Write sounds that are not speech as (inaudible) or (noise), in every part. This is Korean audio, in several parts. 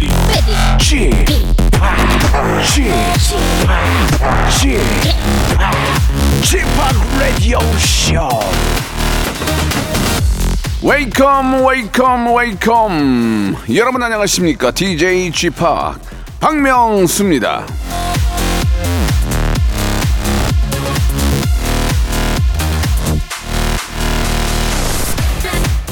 ready, ready. 여러분 안녕하십니까 박명수입니다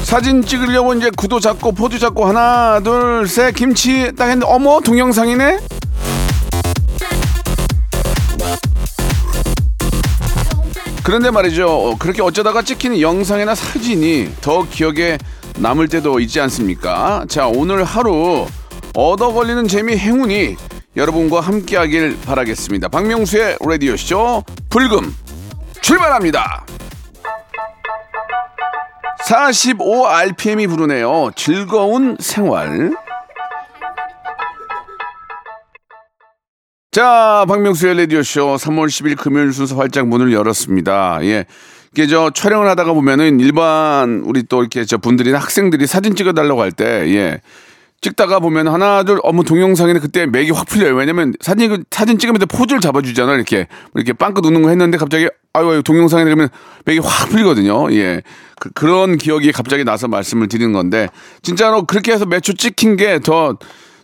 사진 찍으려고 이제 구도 잡고 포즈 잡고 하나 둘 셋. 김치 딱 했는데 어머 동영상이네? 그런데 말이죠. 어, 그렇게 어쩌다가 찍히는 영상이나 사진이 더 기억에 남을 때도 있지 않습니까? 자 오늘 하루 얻어 걸리는 재미 행운이 여러분과 함께하길 바라겠습니다. 박명수의 라디오쇼 불금 출발합니다 45rpm이 부르네요. 즐거운 생활. 자, 박명수의 라디오쇼 3월 10일 금요일 순서 활짝 문을 열었습니다. 예. 이게 저 촬영을 하다가 보면은 일반 우리 또 이렇게 저 분들이 학생들이 사진 찍어달라고 할 때, 예. 찍다가 보면 하나 둘 어머 동영상에는 그때 맥이 확 풀려요. 왜냐면 사진 사진 찍으면서 포즈를 잡아주잖아 이렇게 이렇게 빵긋 웃는 거 했는데 갑자기 아유 아유 동영상에 그러면 맥이 확 풀리거든요. 예 그, 그런 기억이 갑자기 나서 말씀을 드리는 건데 진짜로 그렇게 해서 몇 초 찍힌 게 더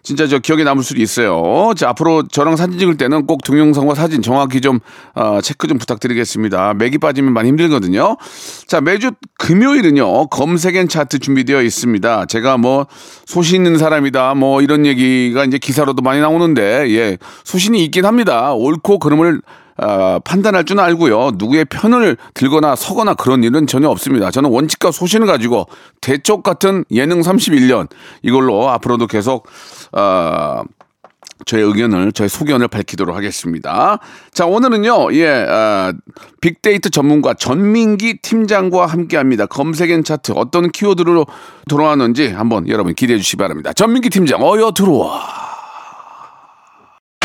진짜 저 기억에 남을 수도 있어요. 자, 앞으로 저랑 사진 찍을 때는 꼭 동영상과 사진 정확히 좀 어, 체크 좀 부탁드리겠습니다. 맥이 빠지면 많이 힘들거든요. 자, 매주 금요일은요. 검색엔 차트 준비되어 있습니다. 제가 뭐 소신 있는 사람이다. 뭐 이런 얘기가 이제 기사로도 많이 나오는데 예. 소신이 있긴 합니다. 옳고 그름을 아, 판단할 줄 알고요. 누구의 편을 들거나 서거나 그런 일은 전혀 없습니다. 저는 원칙과 소신을 가지고 대쪽 같은 예능 31년 이걸로 앞으로도 계속 어, 저의 의견을 저의 소견을 밝히도록 하겠습니다. 자 오늘은요 예 아, 빅데이터 전문가 전민기 팀장과 함께 합니다. 검색엔 차트 어떤 키워드로 돌아왔는지 한번 여러분 기대해 주시기 바랍니다. 전민기 팀장 어여 들어와.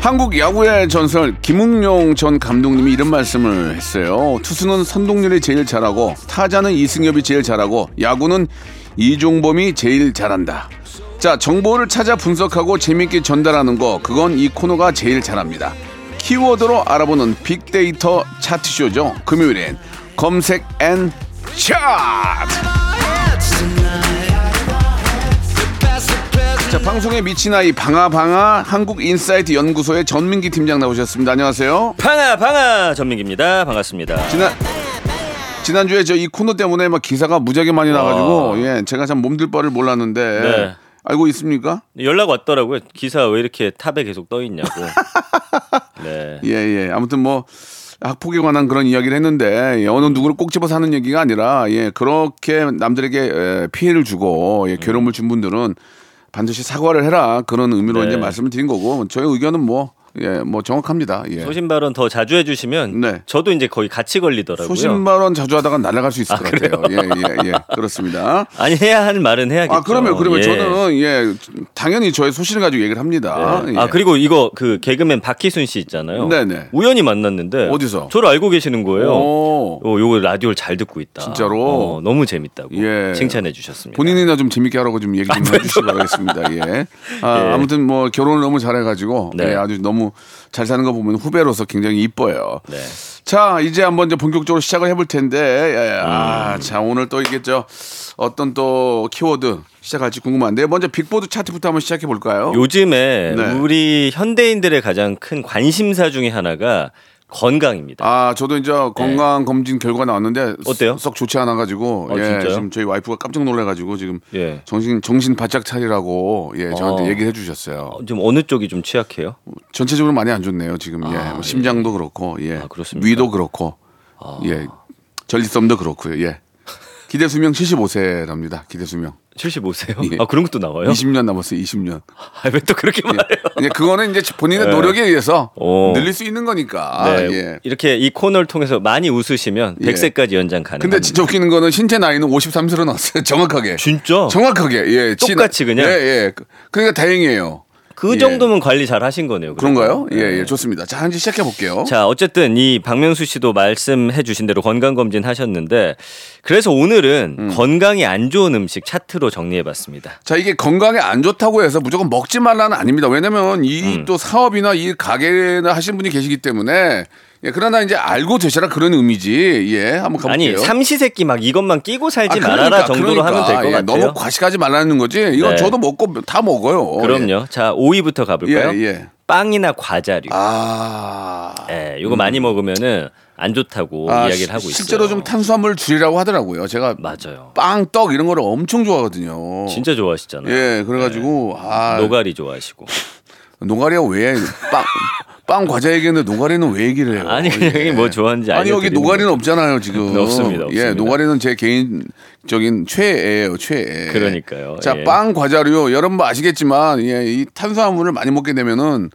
한국 야구의 전설 김응용 전 감독님이 이런 말씀을 했어요. 투수는 선동열이 제일 잘하고 타자는 이승엽이 제일 잘하고 야구는 이종범이 제일 잘한다. 자, 정보를 찾아 분석하고 재밌게 전달하는 거 그건 이 코너가 제일 잘합니다. 키워드로 알아보는 빅데이터 차트쇼죠. 금요일엔 검색 and 차트. 자, 방송에 미친 아이 방아 방아 한국 인사이트 연구소의 전민기 팀장 나오셨습니다. 안녕하세요. 방아 방아 전민기입니다. 반갑습니다. 지난 지난주에 저 이 코너 때문에 막 기사가 무지하게 많이 나가지고 예 제가 참 몸둘 바를 몰랐는데 네. 알고 있습니까? 연락 왔더라고요. 기사 왜 이렇게 탑에 계속 떠 있냐고. (laughs) 네. 예 예 아무튼 뭐 학폭에 관한 그런 이야기를 했는데 예, 어느 누구를 꼭 집어서 하는 얘기가 아니라 예 그렇게 남들에게 예, 피해를 주고 예, 괴로움을 준 분들은 반드시 사과를 해라 그런 의미로 네. 이제 말씀을 드린 거고 저의 의견은 뭐 예, 뭐 정확합니다. 예. 소신 발언 더 자주 해주시면 네. 저도 이제 거의 같이 걸리더라고요. 소신 발언 자주 하다가 날아갈 수 있을 아, 것 같아요. 예, 예, 예. 그렇습니다. (laughs) 아니 해야 할 말은 해야겠죠. 아, 그러면, 그러면 예. 저는, 예, 당연히 저의 소신을 가지고 얘기를 합니다. 네. 예. 아 그리고 이거 그 개그맨 박희순 씨 있잖아요. 네네. 우연히 만났는데 어디서? 저를 알고 계시는 거예요. 오. 어, 요거 라디오를 잘 듣고 있다. 진짜로? 어, 너무 재밌다고 예. 칭찬해 주셨습니다. 본인이나 좀 재밌게 하라고 좀 얘기 좀 해주시기 바라겠습니다. 예. 아, (laughs) 예. 아무튼 뭐 결혼을 너무 잘해가지고, 네. 예, 아주 너무 잘 사는 거 보면 후배로서 굉장히 이뻐요. 네. 자, 이제 한번 이제 본격적으로 시작을 해볼 텐데, 예, 음. 아, 자, 오늘 또 이게 저 어떤 또 키워드 시작할지 궁금한데, 먼저 빅보드 차트부터 한번 시작해 볼까요? 요즘에 네. 우리 현대인들의 가장 큰 관심사 중에 하나가 건강입니다. 아, 저도 이제 건강 검진 결과 나왔는데 어때요? 썩 좋지 않아 가지고 어, 예, 진짜요? 지금 저희 와이프가 깜짝 놀래 가지고 지금 예. 정신 정신 바짝 차리라고 예, 저한테 어. 얘기를 해 주셨어요. 어, 좀 어느 쪽이 좀 취약해요? 전체적으로 많이 안 좋네요, 지금. 예. 아, 뭐 심장도 그렇고 예. 아? 위도 그렇고. 아. 예. 전립선도 그렇고요. 예. 기대 수명 75세랍니다. 기대 수명. 75세요? 예. 아 그런 것도 나와요? 20년 남았어요. 20년. 아, 왜 또 그렇게 말해요? 이제 그거는 이제 본인의 네. 노력에 의해서 오. 늘릴 수 있는 거니까. 네, 예. 이렇게 이 코너를 통해서 많이 웃으시면 예. 100세까지 연장 가능합니다. 근데 진짜 웃기는 거는 신체 나이는 53세로 나왔어요. 정확하게. 진짜? 정확하게. 예. 치- 똑같이 그냥? 예, 예. 그러니까 다행이에요. 그 예. 정도면 관리 잘 하신 거네요. 그래도. 그런가요? 예, 네. 예. 좋습니다. 자, 이제 시작해 볼게요. 자, 어쨌든 이 박명수 씨도 말씀해 주신 대로 건강 검진 하셨는데 그래서 오늘은 음. 건강이 안 좋은 음식 차트로 정리해 봤습니다. 자 이게 건강에 안 좋다고 해서 무조건 먹지 말라는 아닙니다. 왜냐면 이 음. 또 사업이나 이 가게나 하신 분이 계시기 때문에 예, 그러나 이제 알고 드셔라 그런 의미지. 예, 한번 가볼게요. 아니, 삼시세끼 막 이것만 끼고 살지 아, 말아라 정도로 하면 될것 예, 같아요. 너무 과식하지 말라는 거지. 이건 네. 저도 먹고 다 먹어요. 그럼요. 자, 5위부터 가볼까요? 예, 예. 빵이나 과자류. 아, 예, 이거 많이 먹으면은 안 좋다고 아, 이야기를 시- 하고 있어요. 실제로 좀 탄수화물 줄이라고 하더라고요. 제가 맞아요. 빵, 떡 이런 거를 엄청 좋아하거든요. 진짜 좋아하시잖아요. 예, 그래가지고 아, 노가리 좋아하시고. 노가리가 왜 빵, 빵 과자 얘기했는데 노가리는 왜 얘기를 해요? 아니, 그냥 뭐 좋아하는지 아니 여기 노가리는. 없잖아요 지금. 없습니다, 예, 없습니다. 노가리는 제 개인적인 최애예요, 최애. 그러니까요, 자, 예. 빵 과자류 여러분 뭐 아시겠지만 예, 이 탄수화물을 많이 먹게 되면은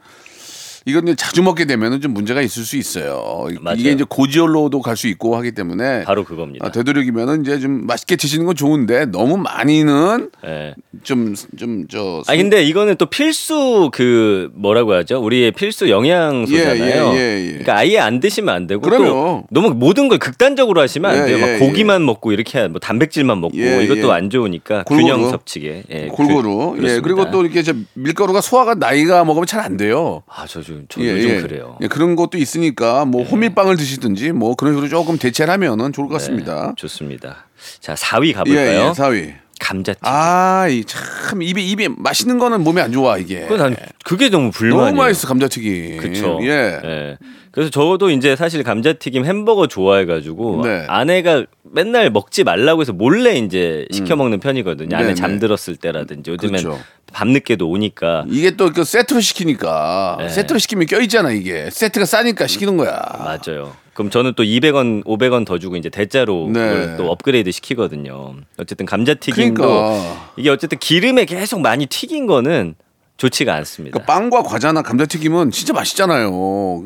이건 이제 자주 먹게 되면은 좀 문제가 있을 수 있어요. 맞아요. 이게 이제 고지혈로도 갈 수 있고 하기 때문에 바로 그겁니다. 아, 되도록이면은 이제 좀 맛있게 드시는 건 좋은데 너무 많이는 예. 좀좀 저. 아 근데 이거는 또 필수 그 뭐라고 하죠? 우리의 필수 영양소잖아요. 예, 예, 예, 예. 그러니까 아예 안 드시면 안 되고 그럼요. 또 너무 모든 걸 극단적으로 하시면 안 예, 돼요. 예, 막 고기만 먹고 이렇게 뭐 단백질만 먹고 예, 이것도 예. 안 좋으니까 골고루. 균형 섭취게. 예, 골고루. 그- 예, 그리고. 또 이렇게 저 밀가루가 소화가 나이가 먹으면 잘 안 돼요. 아 저 좀저 요즘 그래요. 예, 그런 것도 있으니까 뭐 호밀빵을 드시든지 뭐 그런 식으로 조금 대체를 하면은 좋을 것 같습니다. 네, 좋습니다. 자 4위 예, 가볼까요? 예, 4위. 감자튀김. 아, 이 참 입에 입에 맛있는 거는 몸에 안 좋아 이게. 그건 난 그게 너무 불만이에요. 너무 맛있어 감자튀김. 그쵸. 예. 예. 그래서 저도 이제 사실 감자튀김 햄버거 좋아해가지고 네. 아내가 맨날 먹지 말라고 해서 몰래 이제 시켜 먹는 편이거든요. 아내 네, 네. 잠들었을 때라든지 요즘엔 그렇죠. 밤늦게도 오니까 이게 또 그 세트로 시키니까 네. 세트로 시키면 껴 있잖아 이게 세트가 싸니까 시키는 거야. 맞아요. 그럼 저는 또 200원, 500원 더 주고 이제 대짜로 네. 또 업그레이드 시키거든요. 어쨌든 감자튀김도 그러니까. 이게 어쨌든 기름에 계속 많이 튀긴 거는 좋지가 않습니다. 그러니까 빵과 과자나 감자튀김은 진짜 맛있잖아요.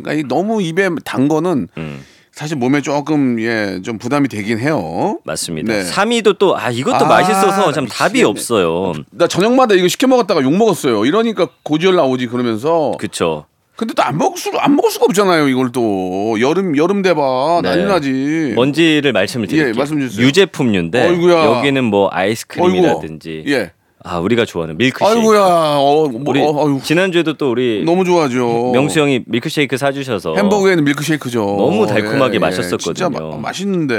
그러니까 이 너무 입에 단 거는 음. 사실 몸에 조금 예 좀 부담이 되긴 해요. 맞습니다. 네. 3위도 또 아 이것도 아, 맛있어서 참 답이 미치겠네. 없어요. 나 저녁마다 이거 시켜 먹었다가 욕 먹었어요. 이러니까 고지혈 나오지 그러면서. 그쵸. 근데 또 안 먹을 수 안 먹을 수가 없잖아요. 이걸 또 여름 여름 돼봐 네. 난리 나지. 뭔지를 말씀을 드릴게요. 예, 말씀 주세요. 유제품류인데 어이구야. 여기는 뭐 아이스크림이라든지 예. 아 우리가 좋아하는 밀크쉐이크. 아이고야. 어, 뭐, 우리 어. 지난주에도 또 우리 너무 좋아하죠. 명수 형이 밀크쉐이크 사주셔서 햄버거에는 밀크쉐이크죠. 너무 달콤하게 마셨었거든요. 진짜 마- 맛있는데.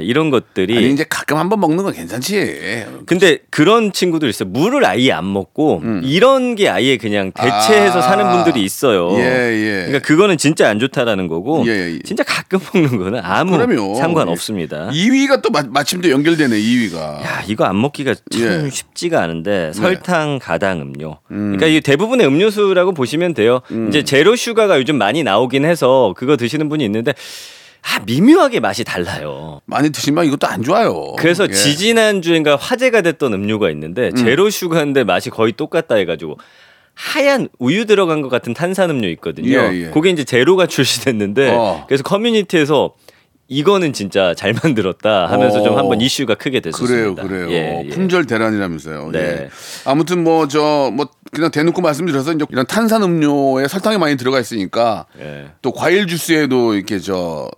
예, 이런 것들이 아니 이제 가끔 한 번 먹는 건 괜찮지. 근데 그런 친구들 있어요. 물을 아예 안 먹고 이런 게 아예 그냥 대체해서 음. 아. 사는 분들이 있어요. 예, 예. 그러니까 그거는 진짜 안 좋다라는 거고 예, 예. 진짜 가끔 먹는 거는 아무 그럼요. 상관 없습니다. 2위가 또 마, 마침 또 연결되네. 2위가. 야, 이거 안 먹기가 참 예. 쉽지가 않 은데 설탕 가당 음료. 음. 그러니까 이 대부분의 음료수라고 보시면 돼요. 이제 제로 슈가가 요즘 많이 나오긴 해서 그거 드시는 분이 있는데 아, 미묘하게 맛이 달라요. 많이 드시면 이것도 안 좋아요. 그래서 예. 지지난 주인가 화제가 됐던 음료가 있는데 제로 슈가인데 맛이 거의 똑같다 해가지고 하얀 우유 들어간 것 같은 탄산음료 있거든요. 예, 예. 그게 이제 제로가 출시됐는데 어. 그래서 커뮤니티에서 이거는 진짜 잘 만들었다 하면서 어. 좀 한번 이슈가 크게 됐었습니다. 그래요, 그래요. 예, 예. 품절 대란이라면서요. 네. 예. 아무튼 뭐저뭐 그냥 대놓고 말씀드려서 이제 이런 탄산 음료에 설탕이 많이 들어가 있으니까 예. 또 과일 주스에도 이렇게 저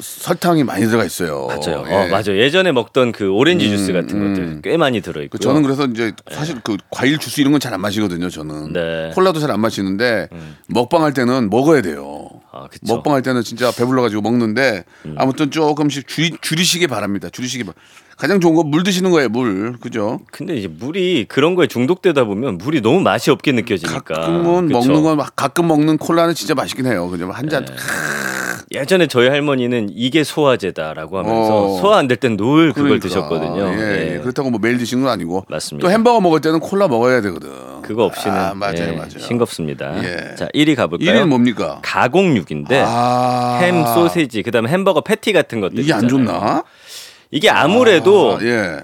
설탕이 많이 들어가 있어요. 맞아요. 예. 어, 맞아요. 예전에 먹던 그 오렌지 주스 같은 것들 꽤 많이 들어 있고. 그 저는 그래서 이제 사실 그 과일 주스 이런 건 잘 안 마시거든요. 저는 네. 콜라도 잘 안 마시는데 먹방 할 때는 먹어야 돼요. 아. 먹방 할 때는 진짜 배불러 가지고 먹는데 아무튼 조금씩 줄, 줄이시기 바랍니다. 줄이시기 바. 가장 좋은 건 물 드시는 거예요. 물 그죠? 근데 이제 물이 그런 거에 중독되다 보면 물이 너무 맛이 없게 느껴지니까. 가끔은 그쵸? 먹는 건 막- 가끔 먹는 콜라는 진짜 맛있긴 해요. 그죠? 한 잔. 예전에 저희 할머니는 이게 소화제다라고 하면서 어. 소화 안 될 땐늘 그걸 그러니까. 드셨거든요. 예, 예. 예. 그렇다고 뭐 매일 드시는 건 아니고. 맞습니다. 또 햄버거 먹을 때는 콜라 먹어야 되거든. 그거 없이는 아, 맞아요, 예, 맞아요. 싱겁습니다. 예. 자, 1위 가볼까요? 1위는 뭡니까? 가공육인데 아. 햄, 소세지, 그다음에 햄버거 패티 같은 것들 이게 안 있잖아요. 좋나? 이게 아무래도 아, 예.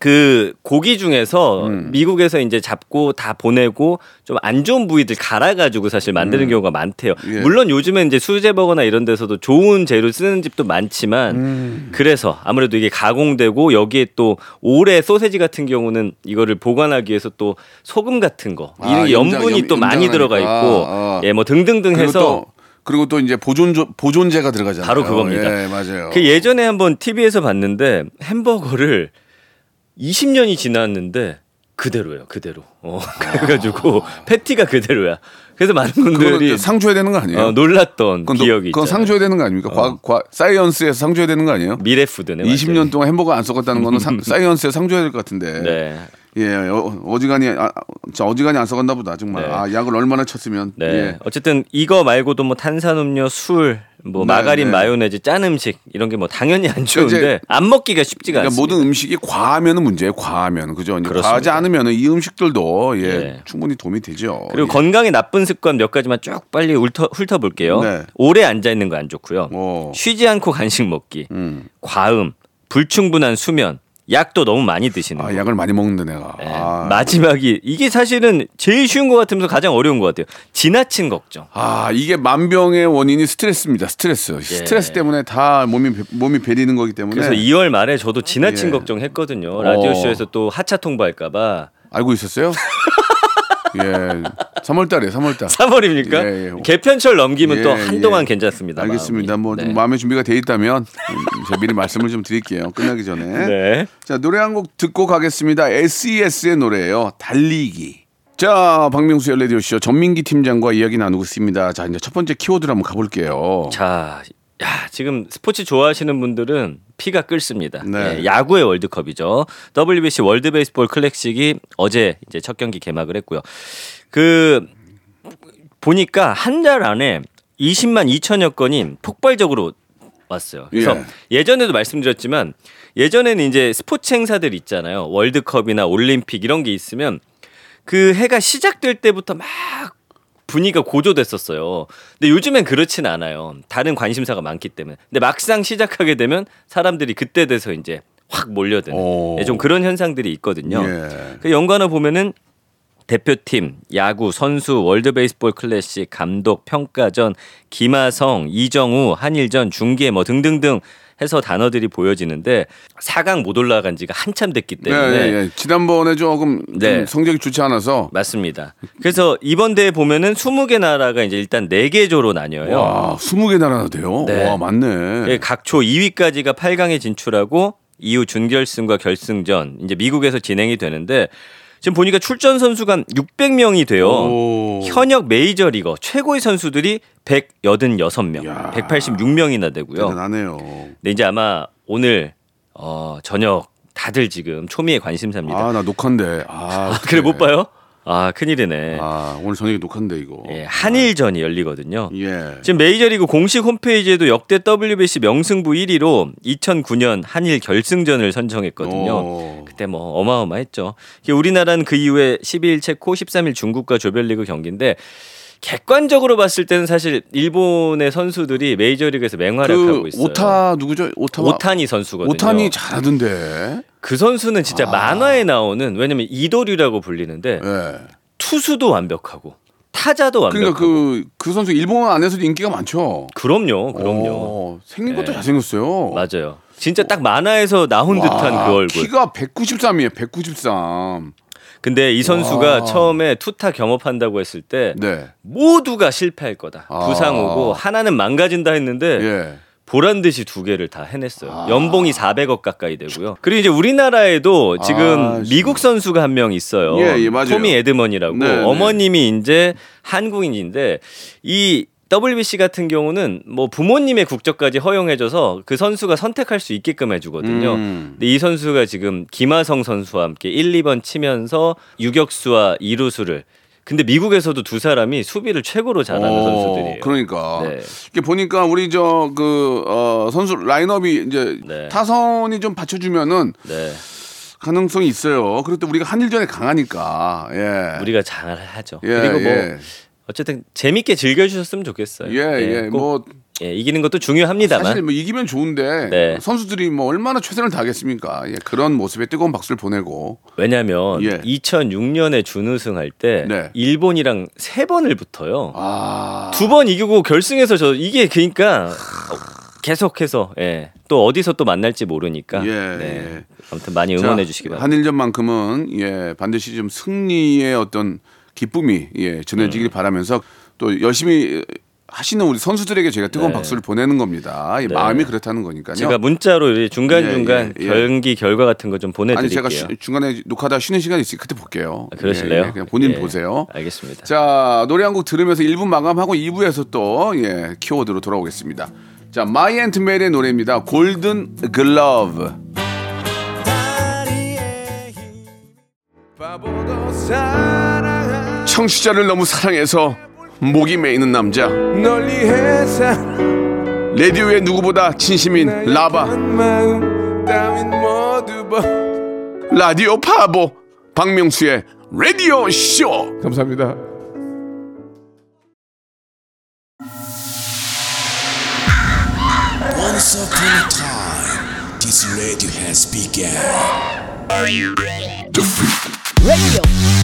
그 고기 중에서 음. 미국에서 이제 잡고 다 보내고 좀 안 좋은 부위들 갈아가지고 사실 만드는 경우가 많대요. 음. 예. 물론 요즘엔 이제 수제버거나 이런 데서도 좋은 재료 쓰는 집도 많지만 음. 그래서 아무래도 이게 가공되고 여기에 또 오래 소세지 같은 경우는 이거를 보관하기 위해서 또 소금 같은 거 아, 이런 염분이 염- 또 많이 염장하니까. 들어가 있고 아. 예뭐 등등등 해서 또 그리고 또 이제 보존 보존제가 들어가잖아요. 바로 그겁니다. 예, 맞아요. 그 예전에 한번 TV에서 봤는데 햄버거를 20년이 지났는데 그대로예요, 그대로. 어, (laughs) 그래가지고 패티가 그대로야. 그래서 많은 아. 분들이 이제 상 줘야 되는 거 아니에요? 어, 놀랐던 그건, 노- 기억이 그건 상 있잖아요. 줘야 되는 거 아닙니까? 과, 과, science에서 상 줘야 되는 거 아니에요? 미래 food네. 20년 동안 햄버거 안 썩었다는 거는 상, (laughs) science에 상 줘야 될 것 같은데. 네. 예, 어, 어지간히 아, 자, 어지간히 안 썩었나 보다 정말. 네. 아, 약을 얼마나 쳤으면. 네. 예. 어쨌든 이거 말고도 뭐 탄산음료, 술, 뭐 네, 마가린, 네. 마요네즈, 짠 음식 이런 게 뭐 당연히 안 좋은데 이제 안 먹기가 쉽지가 그러니까 않습니다. 모든 음식이 과하면은 문제예요. 과하면 그죠? 그렇습니다. 과하지 않으면은 이 음식들도 예, 네. 충분히 도움이 되죠. 그리고 예. 건강에 나쁜 습관 몇 가지만 쭉 빨리 훑어, 훑어볼게요. 네. 오래 앉아 있는 거 안 좋고요. 어. 쉬지 않고 간식 먹기, 음. 과음, 불충분한 수면, 약도 너무 많이 드시는 거. 아, 약을 많이 먹는다 내가. 네. 아. 마지막이 이게 사실은 제일 쉬운 것 같으면서 가장 어려운 것 같아요. 지나친 걱정. 아 이게 만병의 원인이 스트레스입니다. 스트레스. 스트레스 때문에 다 몸이 배- 몸이 베리는 거기 때문에. 그래서 2월 말에 저도 지나친 예. 걱정했거든요. 라디오 어. 쇼에서 또 하차 통보할까봐. 알고 있었어요? (laughs) 예. 3월 달에 3월 달. 3월입니까? 예, 예. 개편철 넘기면 또 예, 한동안 예. 괜찮습니다. 알겠습니다. 마음이. 뭐좀 네. 마음의 준비가 돼 있다면 음, 제가 미리 말씀을 좀 드릴게요. 끝나기 전에. 네. 자 노래 한 곡 듣고 가겠습니다. SES의 노래예요. 달리기. 자 박명수의 라디오 쇼 전민기 팀장과 이야기 나누고 있습니다. 자 이제 첫 번째 키워드로 한번 가볼게요. 자, 야, 지금 스포츠 좋아하시는 분들은 피가 끓습니다. 네. 예, 야구의 월드컵이죠. WBC 월드 베이스볼 클래식이 어제 이제 첫 경기 개막을 했고요. 그 보니까 한 달 안에 20만 2천여 건이 폭발적으로 왔어요. 그래서 예. 예전에도 말씀드렸지만 예전에는 이제 스포츠 행사들 있잖아요. 월드컵이나 올림픽 이런 게 있으면 그 해가 시작될 때부터 막 분위기가 고조됐었어요. 근데 요즘엔 그렇진 않아요. 다른 관심사가 많기 때문에. 근데 막상 시작하게 되면 사람들이 그때 돼서 이제 확 몰려드는 오. 예, 좀 그런 현상들이 있거든요. 예. 그 연관어 보면은 대표팀, 야구, 선수, 월드 베이스볼 클래식, 감독, 평가전, 김하성, 이정우, 한일전, 중계 뭐 등등등 해서 단어들이 보여지는데 4강 못 올라간 지가 한참 됐기 네, 때문에 네, 네. 지난번에 조금 좀 네. 성적이 좋지 않아서 맞습니다. 그래서 이번 대회 보면은 20개 나라가 이제 일단 4개 조로 나뉘어요. 와 20개 나라나 돼요. 네. 와 맞네. 예, 각조 2위까지가 8강에 진출하고 이후 준결승과 결승전 이제 미국에서 진행이 되는데 지금 보니까 출전 선수가 600명이 돼요. 오. 현역 메이저리거 최고의 선수들이 186명, 야. 186명이나 되고요. 대단하네요. 근데 이제 아마 오늘 어, 저녁 다들 지금 초미의 관심사입니다. 아 나 녹화인데. 아 아, 그래 못 봐요? 아 큰일이네. 아 오늘 저녁에 녹화인데 이거. 예, 한일전이 열리거든요. 예. 지금 메이저리그 공식 홈페이지에도 역대 WBC 명승부 1위로 2009년 한일 결승전을 선정했거든요. 오. 그때 뭐 어마어마했죠. 우리나라는 그 이후에 12일 체코, 13일 중국과 조별리그 경기인데 객관적으로 봤을 때는 사실 일본의 선수들이 메이저리그에서 맹활약하고 그 있어요. 오타 누구죠? 오타 오타니 선수거든요. 오타니 잘하던데. 그 선수는 진짜 만화에 나오는 왜냐면 이도류라고 불리는데 예. 투수도 완벽하고 타자도 완벽하고 그러니까 그, 그 선수 일본 안에서도 인기가 많죠. 그럼요, 그럼요. 어, 생긴 것도 네. 잘생겼어요. 맞아요. 진짜 딱 만화에서 나온 와, 듯한 그 얼굴. 키가 193이에요. 193. 근데 이 선수가 와. 처음에 투타 겸업한다고 했을 때 네. 모두가 실패할 거다. 아. 부상 오고 하나는 망가진다 했는데 예. 보란 듯이 두 개를 다 해냈어요. 아. 연봉이 400억 가까이 되고요. 그리고 이제 우리나라에도 지금 아, 미국 선수가 한 명 있어요. 예, 예, 맞아요. 토미 에드먼이라고 네, 네. 어머님이 이제 한국인인데 이 WBC 같은 경우는 뭐 부모님의 국적까지 허용해줘서 그 선수가 선택할 수 있게끔 해주거든요. 음. 근데 이 선수가 지금 김하성 선수와 함께 1, 2번 치면서 유격수와 이루수를 근데 미국에서도 두 사람이 수비를 최고로 잘하는 어, 선수들이에요. 그러니까 네. 이게 보니까 우리 저그 어, 선수 라인업이 이제 네. 타선이 좀 받쳐주면은 네. 가능성이 있어요. 또 우리가 한일전에 강하니까. 예. 우리가 잘 하죠. 예, 그리고 뭐 예. 어쨌든 재밌게 즐겨주셨으면 좋겠어요. 예, 예. 꼭, 뭐 예, 이기는 것도 중요합니다만. 사실 뭐 이기면 좋은데 네. 선수들이 뭐 얼마나 최선을 다하겠습니까? 예, 그런 모습에 뜨거운 박수를 보내고 왜냐하면 예. 2006년에 준우승할 때 네. 일본이랑 세 번을 붙어요. 아, 두번 이기고 결승에서 저 이게 그러니까 어, 계속해서 예. 또 어디서 또 만날지 모르니까 예, 네. 예. 아무튼 많이 자, 응원해 주시기 바랍니다. 한일전만큼은 예 반드시 좀 승리의 어떤 기쁨이 예 전해지길 음. 바라면서 또 열심히 하시는 우리 선수들에게 저희가 뜨거운 네. 박수를 보내는 겁니다. 이 마음이 그렇다는 거니까요. 제가 문자로 중간 중간 예, 예, 예. 경기 결과 같은 거좀 아니 보내드릴게요. 제가 쉬- 중간에 녹화다 쉬는 시간이 있으니 그때 볼게요. 아, 그러실래요? 예, 예, 그냥 본인 예, 보세요. 알겠습니다. 자 노래 한 곡 들으면서 1부 마감하고 2부에서 또 예, 키워드로 돌아오겠습니다. 자 마이 앤트 메리의 노래입니다. 골든 글러브. 청취자를 너무 사랑해서 목이 메이는 남자 라디오에 누구보다 진심인 라바 라디오 바보 박명수의 라디오 쇼 감사합니다. Once upon a time, this radio has begun. radio, radio, radio, radio,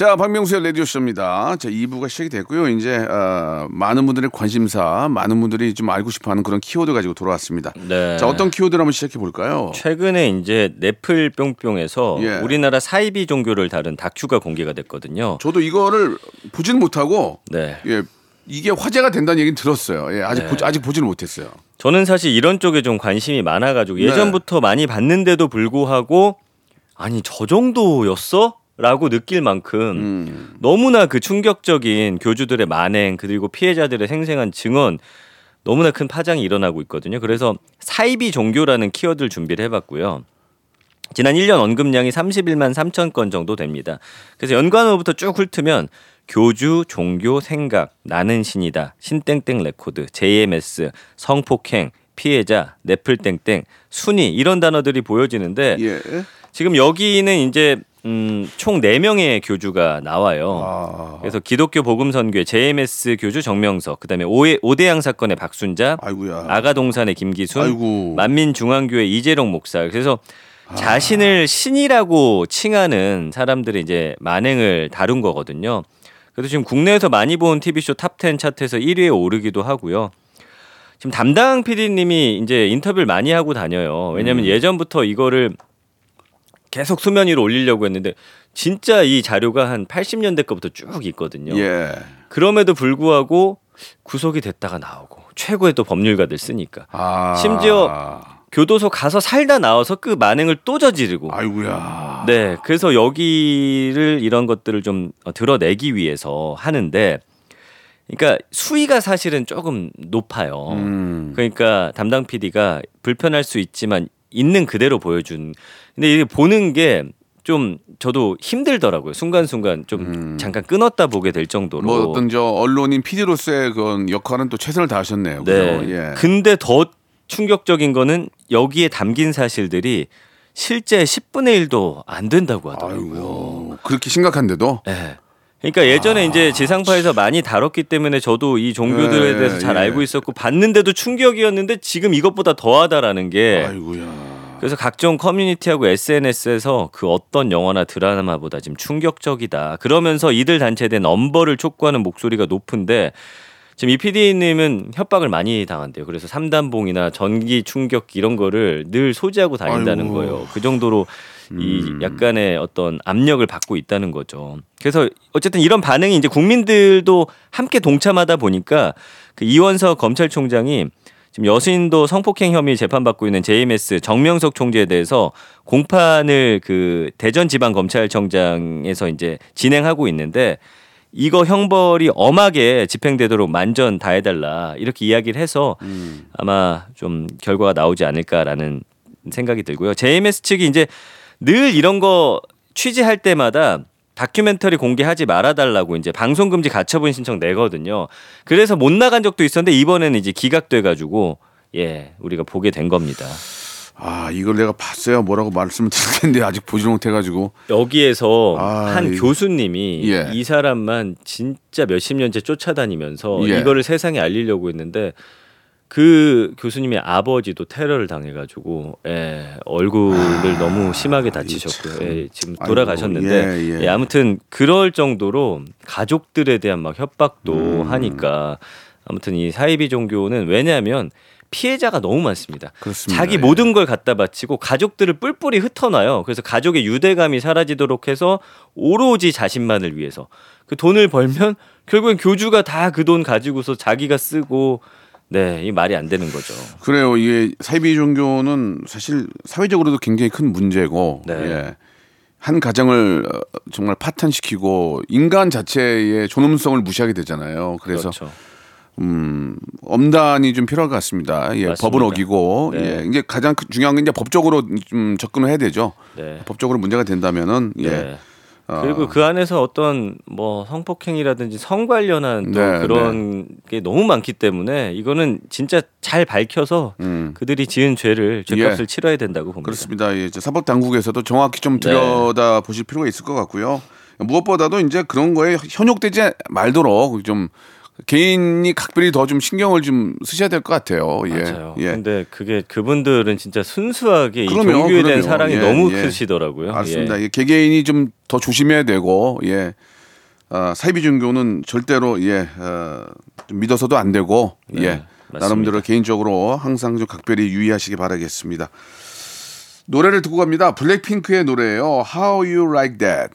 자, 박명수의 라디오쇼입니다. 자, 2부가 시작이 됐고요. 이제, 어, 많은 분들의 관심사, 많은 분들이 좀 알고 싶어 하는 그런 키워드 가지고 돌아왔습니다. 네. 자, 어떤 키워드를 한번 시작해 볼까요? 최근에 이제 넷플 뿅뿅에서 예. 우리나라 사이비 종교를 다룬 다큐가 공개가 됐거든요. 저도 이거를 보지는 못하고, 네. 예, 이게 화제가 된다는 얘기는 들었어요. 예, 아직, 네. 보, 아직 보지는 못했어요. 저는 사실 이런 쪽에 좀 관심이 많아가지고 네. 예전부터 많이 봤는데도 불구하고 아니 저 정도였어? 라고 느낄 만큼 음. 너무나 그 충격적인 교주들의 만행 그리고 피해자들의 생생한 증언 너무나 큰 파장이 일어나고 있거든요. 그래서 사이비 종교라는 키워드를 준비를 해봤고요. 지난 1년 언급량이 31만 3천 건 정도 됩니다. 그래서 연관어부터 쭉 훑으면 교주, 종교, 생각, 나는 신이다, 신땡땡 레코드, JMS, 성폭행, 피해자, 넷플땡땡, 순위 이런 단어들이 보여지는데 예. 지금 여기는 이제 음, 총 4명의 교주가 나와요. 아, 그래서 기독교 복음선교회 JMS 교주 정명석, 그다음에 오해, 오대양 사건의 박순자, 아이고야. 아가동산의 김기순, 아이고. 만민중앙교회 이재록 목사. 그래서 자신을 신이라고 칭하는 사람들이 이제 만행을 다룬 거거든요. 그래서 지금 국내에서 많이 본 TV쇼 탑10 차트에서 1위에 오르기도 하고요. 지금 담당 PD님이 이제 인터뷰를 많이 하고 다녀요. 음. 왜냐하면 예전부터 이거를 계속 수면 위로 올리려고 했는데 진짜 이 자료가 한 80년대 거부터 쭉 있거든요. 예. 그럼에도 불구하고 구속이 됐다가 나오고 최고의 또 법률가들 쓰니까 아. 심지어 교도소 가서 살다 나와서 그 만행을 또 저지르고 아이고야. 네 그래서 여기를 이런 것들을 좀 어, 드러내기 위해서 하는데 그러니까 수위가 사실은 조금 높아요. 음. 그러니까 담당 PD가 불편할 수 있지만 있는 그대로 보여준. 근데 이게 보는 게 좀 저도 힘들더라고요. 순간순간 좀 잠깐 끊었다 보게 될 정도로. 음. 뭐 어떤 저 언론인 PD로서의 그런 역할은 또 최선을 다하셨네요. 네. 그죠? 예. 근데 더 충격적인 거는 여기에 담긴 사실들이 실제 10분의 1도 안 된다고 하더라고요. 아이고. 그렇게 심각한데도 네. 그러니까 예전에 이제 지상파에서 많이 다뤘기 때문에 저도 이 종교들에 네, 대해서 잘 예. 알고 있었고 봤는데도 충격이었는데 지금 이것보다 더하다라는 게 아이고야. 그래서 각종 커뮤니티하고 SNS에서 그 어떤 영화나 드라마보다 지금 충격적이다. 그러면서 이들 단체에 대한 엄벌을 촉구하는 목소리가 높은데 지금 이 PD님은 협박을 많이 당한대요. 그래서 삼단봉이나 전기 충격기 이런 거를 늘 소지하고 다닌다는 아이고. 거예요. 그 정도로 이 음. 약간의 어떤 압력을 받고 있다는 거죠. 그래서 어쨌든 이런 반응이 이제 국민들도 함께 동참하다 보니까 그 이원석 검찰총장이 지금 여신도 성폭행 혐의 재판받고 있는 JMS 정명석 총재에 대해서 공판을 그 대전지방검찰청장에서 이제 진행하고 있는데 이거 형벌이 엄하게 집행되도록 만전 다해달라 이렇게 이야기를 해서 아마 좀 결과가 나오지 않을까라는 생각이 들고요. JMS 측이 이제 늘 이런 거 취재할 때마다 다큐멘터리 공개하지 말아달라고 이제 방송 금지 가처분 신청 내거든요. 그래서 못 나간 적도 있었는데 이번에는 이제 기각돼 가지고 예 우리가 보게 된 겁니다. 아 이걸 내가 봤어야 뭐라고 말씀을 드릴 텐데 아직 보지 못해가지고 여기에서 아, 한 이- 교수님이 예. 이 사람만 진짜 몇십 년째 쫓아다니면서 예. 이거를 세상에 알리려고 했는데 그 교수님의 아버지도 테러를 당해가지고 예, 얼굴을 너무 심하게 다치셨고요. 예, 지금 아이고, 돌아가셨는데 예, 예. 예, 아무튼 그럴 정도로 가족들에 대한 막 협박도 음. 하니까 아무튼 이 사이비 종교는 왜냐하면 피해자가 너무 많습니다. 그렇습니다. 자기 예. 모든 걸 갖다 바치고 가족들을 뿔뿔이 흩어놔요. 그래서 가족의 유대감이 사라지도록 해서 오로지 자신만을 위해서 그 돈을 벌면 결국엔 교주가 다 그 돈 가지고서 자기가 쓰고 네, 이 말이 안 되는 거죠. 그래요. 이게 사이비 종교는 사실 사회적으로도 굉장히 큰 문제고, 네. 예. 한 가정을 어, 정말 파탄시키고 인간 자체의 존엄성을 무시하게 되잖아요. 그래서 그렇죠. 음, 엄단이 좀 필요할 것 같습니다. 예, 맞습니다. 법을 어기고, 네. 예, 이제 가장 크- 중요한 게 이제 법적으로 좀 접근을 해야 되죠. 네. 법적으로 문제가 된다면은, 예. 네. 어, 그리고 그 안에서 어떤 뭐 성폭행이라든지 성 관련한 또 네, 그런 게 너무 많기 때문에 이거는 진짜 잘 밝혀서 음. 그들이 지은 죄를 죄값을 예. 치러야 된다고 봅니다. 그렇습니다. 예, 이제 사법 당국에서도 정확히 좀 네. 들여다 보실 필요가 있을 것 같고요. 무엇보다도 이제 그런 거에 현혹되지 말도록 좀 개인이 각별히 더 좀 신경을 좀 쓰셔야 될 것 같아요. 예. 맞아요. 예. 근데 그게 그분들은 진짜 순수하게 이 그럼요, 종교에 대한. 사랑이 예, 너무 예. 크시더라고요. 맞습니다. 예. 예, 개개인이 좀 더 조심해야 되고, 예. 아, 사이비 종교는 절대로 예, 어, 좀 믿어서도 안 되고, 네, 예. 맞습니다. 나름대로 개인적으로 항상 좀 각별히 유의하시기 바라겠습니다. 노래를 듣고 갑니다. 블랙핑크의 노래예요. How You Like That.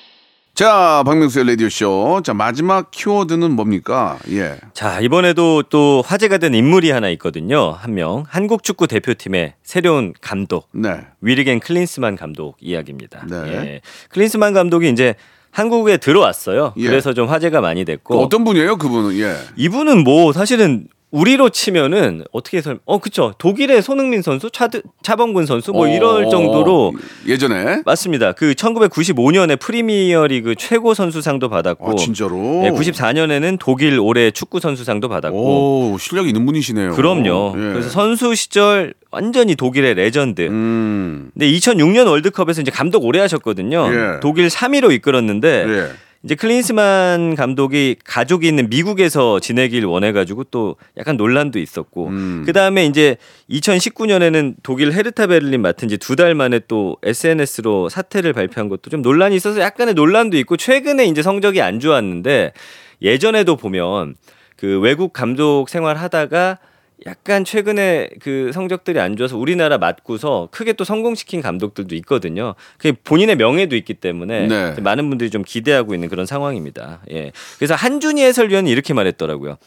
자, 박명수의 라디오쇼. 자, 마지막 키워드는 뭡니까? 예. 자 이번에도 또 화제가 된 인물이 하나 있거든요. 한 명 한국 축구 대표팀의 새로운 감독 네. 위르겐 클린스만 감독 이야기입니다. 네. 예. 클린스만 감독이 이제 한국에 들어왔어요. 예. 그래서 좀 화제가 많이 그 됐고 어떤 분이에요, 그분은? 예. 이분은 뭐 사실은 우리로 치면은 어떻게 설, 어 그쵸 독일의 손흥민 선수, 차드, 차범근 선수 뭐 이럴 어, 정도로 예전에 맞습니다. 그 1995년에 프리미어리그 최고 선수상도 받았고 아, 진짜로. 네, 94년에는 독일 올해 축구 선수상도 받았고 오, 실력 있는 분이시네요. 그럼요. 예. 그래서 선수 시절 완전히 독일의 레전드. 음. 근데 2006년 월드컵에서 이제 감독 오래 하셨거든요. 예. 독일 3위로 이끌었는데 예. 이제 클린스만 감독이 가족이 있는 미국에서 지내길 원해가지고 또 약간 논란도 있었고 음. 그 다음에 이제 2019년에는 독일 헤르타 베를린 맡은 지 두 달 만에 또 SNS로 사퇴를 발표한 것도 좀 논란이 있어서 약간의 논란도 있고 최근에 이제 성적이 안 좋았는데 예전에도 보면 그 외국 감독 생활 하다가 약간 최근에 그 성적들이 안 좋아서 우리나라 맞고서 크게 또 성공시킨 감독들도 있거든요. 그게 본인의 명예도 있기 때문에 네. 많은 분들이 좀 기대하고 있는 그런 상황입니다. 예. 그래서 한준희 해설위원이 이렇게 말했더라고요.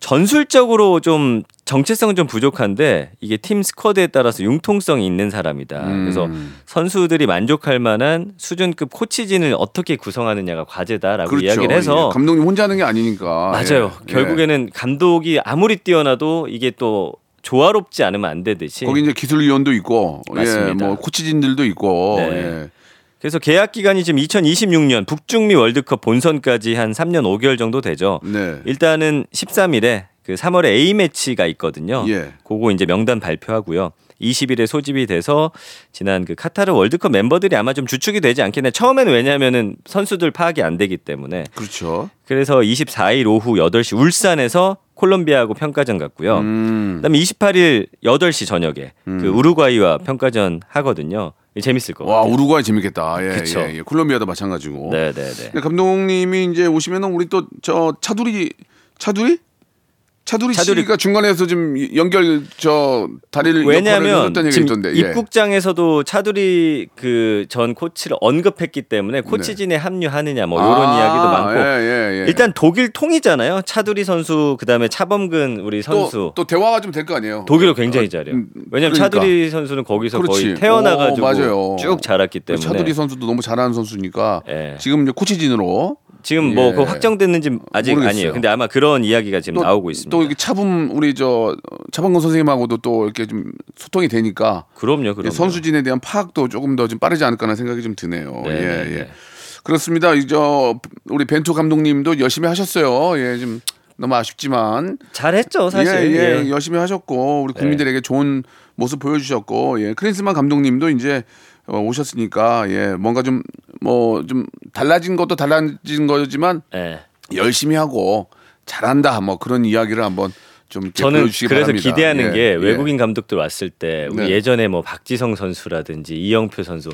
전술적으로 좀 정체성은 좀 부족한데 이게 팀 스쿼드에 따라서 융통성이 있는 사람이다. 음. 그래서 선수들이 만족할 만한 수준급 코치진을 어떻게 구성하느냐가 과제다라고 그렇죠. 이야기를 해서 예. 감독님 혼자 하는 게 아니니까. 맞아요. 예. 결국에는 감독이 아무리 뛰어나도 이게 또 조화롭지 않으면 안 되듯이. 거기 이제 기술위원도 있고, 맞습니다. 예, 뭐 코치진들도 있고, 네. 예. 그래서 계약 기간이 지금 2026년 북중미 월드컵 본선까지 한 3년 5개월 정도 되죠. 네. 일단은 13일에 그 3월에 A 매치가 있거든요. 예. 그거 이제 명단 발표하고요. 20일에 소집이 돼서 지난 그 카타르 월드컵 멤버들이 아마 좀 주축이 되지 않겠나. 처음에는 왜냐면은 선수들 파악이 안 되기 때문에. 그렇죠. 그래서 24일 오후 8시 울산에서 콜롬비아하고 평가전 갔고요. 음. 그다음에 28일 8시 저녁에 그 우루과이와 평가전 하거든요. 재밌을 것 와, 같아요. 우루과이 재밌겠다. 예, 그쵸. 예, 예. 콜롬비아도 마찬가지고. 네, 네, 네. 감독님이 이제 오시면은 우리 또 저 차두리 차두리 차두리, 차두리- 씨가 중간에서 좀 연결 저 다리를 왜냐하면 지금. 예. 입국장에서도 차두리 그 전 코치를 언급했기 때문에 코치진에 합류하느냐 뭐 이런 아, 이야기도 많고 예, 예, 예. 일단 독일 통이잖아요. 차두리 선수 그다음에 차범근 우리 선수 또, 또 대화가 좀 될 거 아니에요. 독일어 굉장히 잘해요. 음, 왜냐면 그러니까. 차두리 선수는 거기서 그렇지. 거의 태어나가지고 오. 쭉 자랐기 때문에 차두리 선수도 너무 잘하는 선수니까 예. 지금 코치진으로 지금 뭐 예. 그 확정됐는지 아직 모르겠어요. 아니에요. 근데 아마 그런 이야기가 지금 나오고 있습니다. 또 이렇게 차분 우리 저 차범근 선생님하고도 또 이렇게 좀 소통이 되니까 그럼요, 그럼요. 선수진에 대한 파악도 조금 더 좀 빠르지 않을까라는 생각이 좀 드네요. 네, 예, 네, 예. 네. 그렇습니다. 이저 우리 벤투 감독님도 열심히 하셨어요. 예, 좀 너무 아쉽지만 잘했죠, 사실. 예, 예, 예. 열심히 하셨고 우리 국민들에게 좋은 모습 보여주셨고 예, 크리스만 감독님도 이제 어, 오셨으니까 예, 뭔가 좀 뭐 좀 달라진 것도 달라진 거지만 예. 열심히 하고 잘한다 뭐 그런 이야기를 한번 좀 저는 그래서 바랍니다. 기대하는 예, 게 예. 외국인 감독들 왔을 때 우리 네. 예전에 뭐 박지성 선수라든지 이영표 선수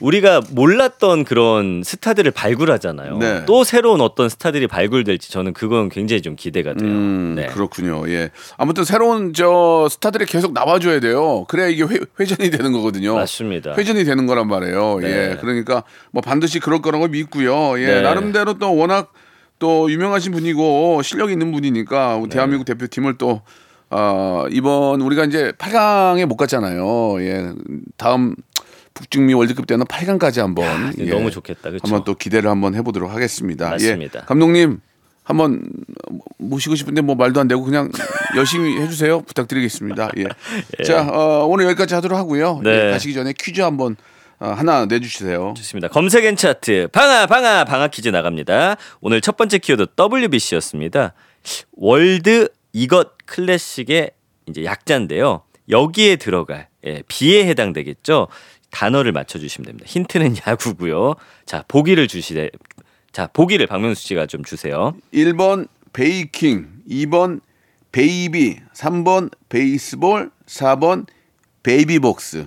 우리가 몰랐던 그런 스타들을 발굴하잖아요. 네. 또 새로운 어떤 스타들이 발굴될지 저는 그건 굉장히 좀 기대가 돼요. 음, 네. 그렇군요. 예. 아무튼 새로운 저 스타들이 계속 나와줘야 돼요. 그래야 이게 회, 회전이 되는 거거든요. 맞습니다. 회전이 되는 거란 말이에요. 네. 예. 그러니까 뭐 반드시 그럴 거라고 믿고요. 예. 네. 나름대로 또 워낙 또 유명하신 분이고 실력 있는 분이니까 네. 대한민국 대표팀을 또 어, 이번 우리가 이제 8강에 못 갔잖아요. 예. 다음 북중미 월드컵 때는 8강까지 한번 야, 예. 너무 좋겠다. 그쵸? 한번 또 기대를 한번 해보도록 하겠습니다. 맞습니다. 예. 감독님 한번 모시고 싶은데 뭐 말도 안 되고 그냥 (laughs) 열심히 해주세요. 부탁드리겠습니다. (laughs) 예. 자 어, 오늘 여기까지 하도록 하고요. 네. 예, 가시기 전에 퀴즈 한번 어, 하나 내주시세요. 좋습니다. 검색 N 차트 방아 방아 방아 퀴즈 나갑니다. 오늘 첫 번째 키워드 WBC였습니다. World 이것 Classic의 이제 약자인데요. 여기에 들어갈 예, B에 해당되겠죠. 단어를 맞춰주시면 됩니다. 힌트는 (laughs) 야구고요. 자 보기를 주시되 자 보기를 박명수 씨가 좀 주세요. 1번 베이킹, 2번 baby, 3번 baseball, 4번 베이비복스.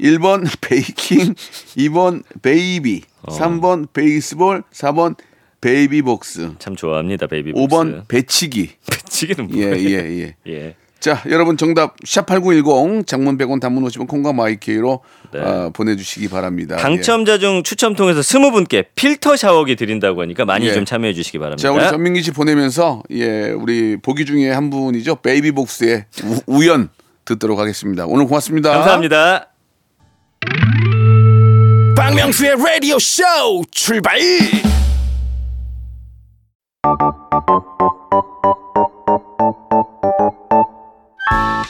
1번 (laughs) 베이킹, 2번 baby, 어. 3번 baseball, 4번 베이비복스. 참 좋아합니다, baby. 5번 배치기. (laughs) 치기는 예, 뭐예요? 예, 예. 예. 자, 여러분 정답 샵8910 장문 100원 단문 50원 콩과 my K로 네. 어, 보내주시기 바랍니다. 당첨자 중 추첨 통해서 스무 분께 필터 샤워기 드린다고 하니까 많이 예. 좀 참여해 주시기 예. 바랍니다. 자, 우리 전민기 씨 보내면서 예, 우리 보기 중에 한 분이죠. 베이비복스의 우- 우연 듣도록 하겠습니다. 오늘 고맙습니다. 감사합니다. 박명수의 라디오 쇼 출발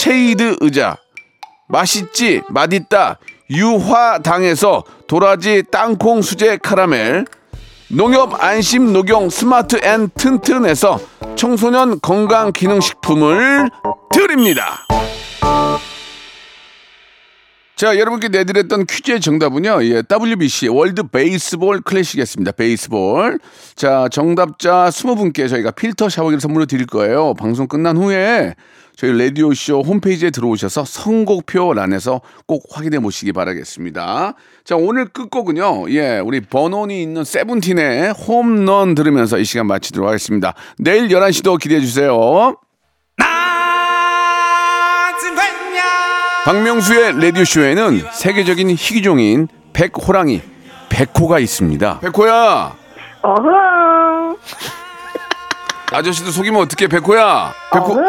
체이드 의자, 맛있지 맛있다 유화당에서 도라지 땅콩 수제 카라멜 농협 안심 녹용 스마트 앤 튼튼에서 청소년 건강 기능식품을 드립니다. 자, 여러분께 내드렸던 퀴즈의 정답은요, 예, WBC 월드 베이스볼 클래식이었습니다. 베이스볼. 자, 정답자 20분께 저희가 필터 샤워기를 선물로 드릴 거예요. 방송 끝난 후에 저희 라디오쇼 홈페이지에 들어오셔서 선곡표란에서 꼭 확인해 보시기 바라겠습니다. 자, 오늘 끝곡은요, 예, 우리 버논이 있는 세븐틴의 홈런 들으면서 이 시간 마치도록 하겠습니다. 내일 11시도 기대해 주세요. 박명수의 라디오쇼에는 세계적인 희귀종인 백호랑이, 백호가 있습니다. 백호야! 아저씨도 속이면 어떡해, 백호야! 백호. (laughs)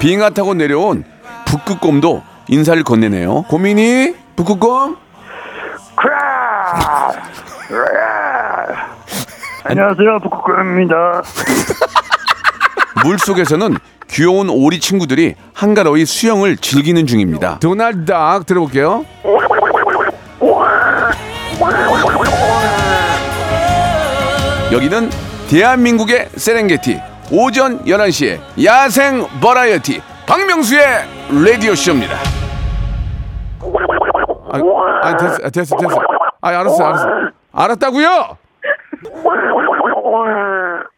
빙하 타고 내려온 북극곰도 인사를 건네네요. 고민이? 북극곰? 안녕하세요, 북극곰입니다. 물 속에서는 귀여운 오리 친구들이 한가로이 수영을 즐기는 중입니다. 도날드 닥 들어볼게요. 여기는 대한민국의 세렝게티 오전 11시에 야생 버라이어티 박명수의 라디오 쇼입니다. 아, 아 됐어, 아, 됐어, 됐어. 아, 알았어, 알았어. 알았다고요? (laughs)